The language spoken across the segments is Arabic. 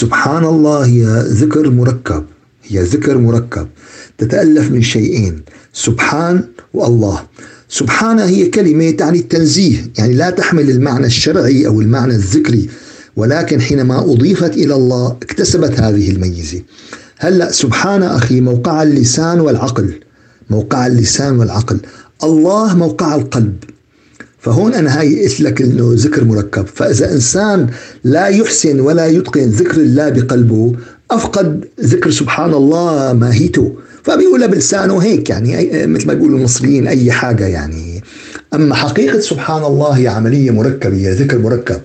سبحان الله هي ذكر مركب هي ذكر مركب تتألف من شيئين سبحان والله. سبحانه هي كلمة تعني التنزيه يعني لا تحمل المعنى الشرعي أو المعنى الذكري ولكن حينما أضيفت إلى الله اكتسبت هذه الميزة. هلأ سبحان أخي موقع اللسان والعقل موقع اللسان والعقل. الله موقع القلب. فهون أنا هاي قلت لك أنه ذكر مركب. فإذا إنسان لا يحسن ولا يتقن ذكر الله بقلبه أفقد ذكر سبحان الله ماهيته. فبيقولها بلسانه هيك يعني مثل ما بيقولوا المصريين أي حاجة يعني. أما حقيقة سبحان الله هي عملية مركبة هي ذكر مركب.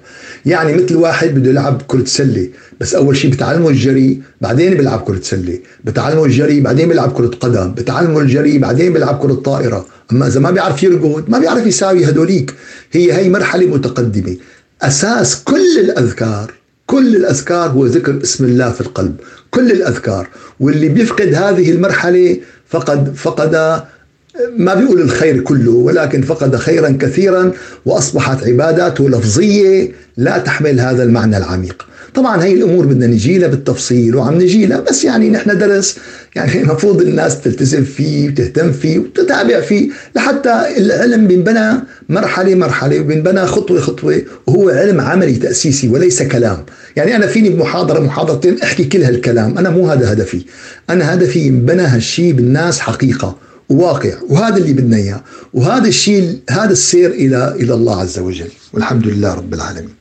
يعني مثل واحد بده يلعب كرة سلة بس أول شيء بتعلمه الجري بعدين بيلعب كرة سلة. بتعلمه الجري بعدين بيلعب كرة قدم. بتعلمه الجري بعدين بيلعب كرة طائرة. أما إذا ما بيعرف يرقد ما بيعرف يساوي هدوليك. هي هي مرحلة متقدمة. أساس كل الأذكار كل الأذكار هو ذكر اسم الله في القلب. كل الأذكار. واللي بيفقد هذه المرحلة فقد فقد ما بيقول الخير كله ولكن فقد خيرا كثيرا وأصبحت عباداته لفظية لا تحمل هذا المعنى العميق. طبعا هي الأمور بدنا نجي لها بالتفصيل وعم نجي لها بس يعني نحن درس يعني المفروض الناس تلتزم فيه وتهتم فيه وتتابع فيه لحتى العلم بينبنى مرحلة مرحلة وبينبنى خطوة خطوة وهو علم عملي تأسيسي وليس كلام، يعني أنا فيني بمحاضرة محاضرتين أحكي كل هالكلام، أنا مو هذا هدفي، أنا هدفي ينبنى هالشيء بالناس حقيقة. وواقع وهذا اللي بدنا إياه. وهذا الشيء هذا السير إلى إلى الله عز وجل. والحمد لله رب العالمين.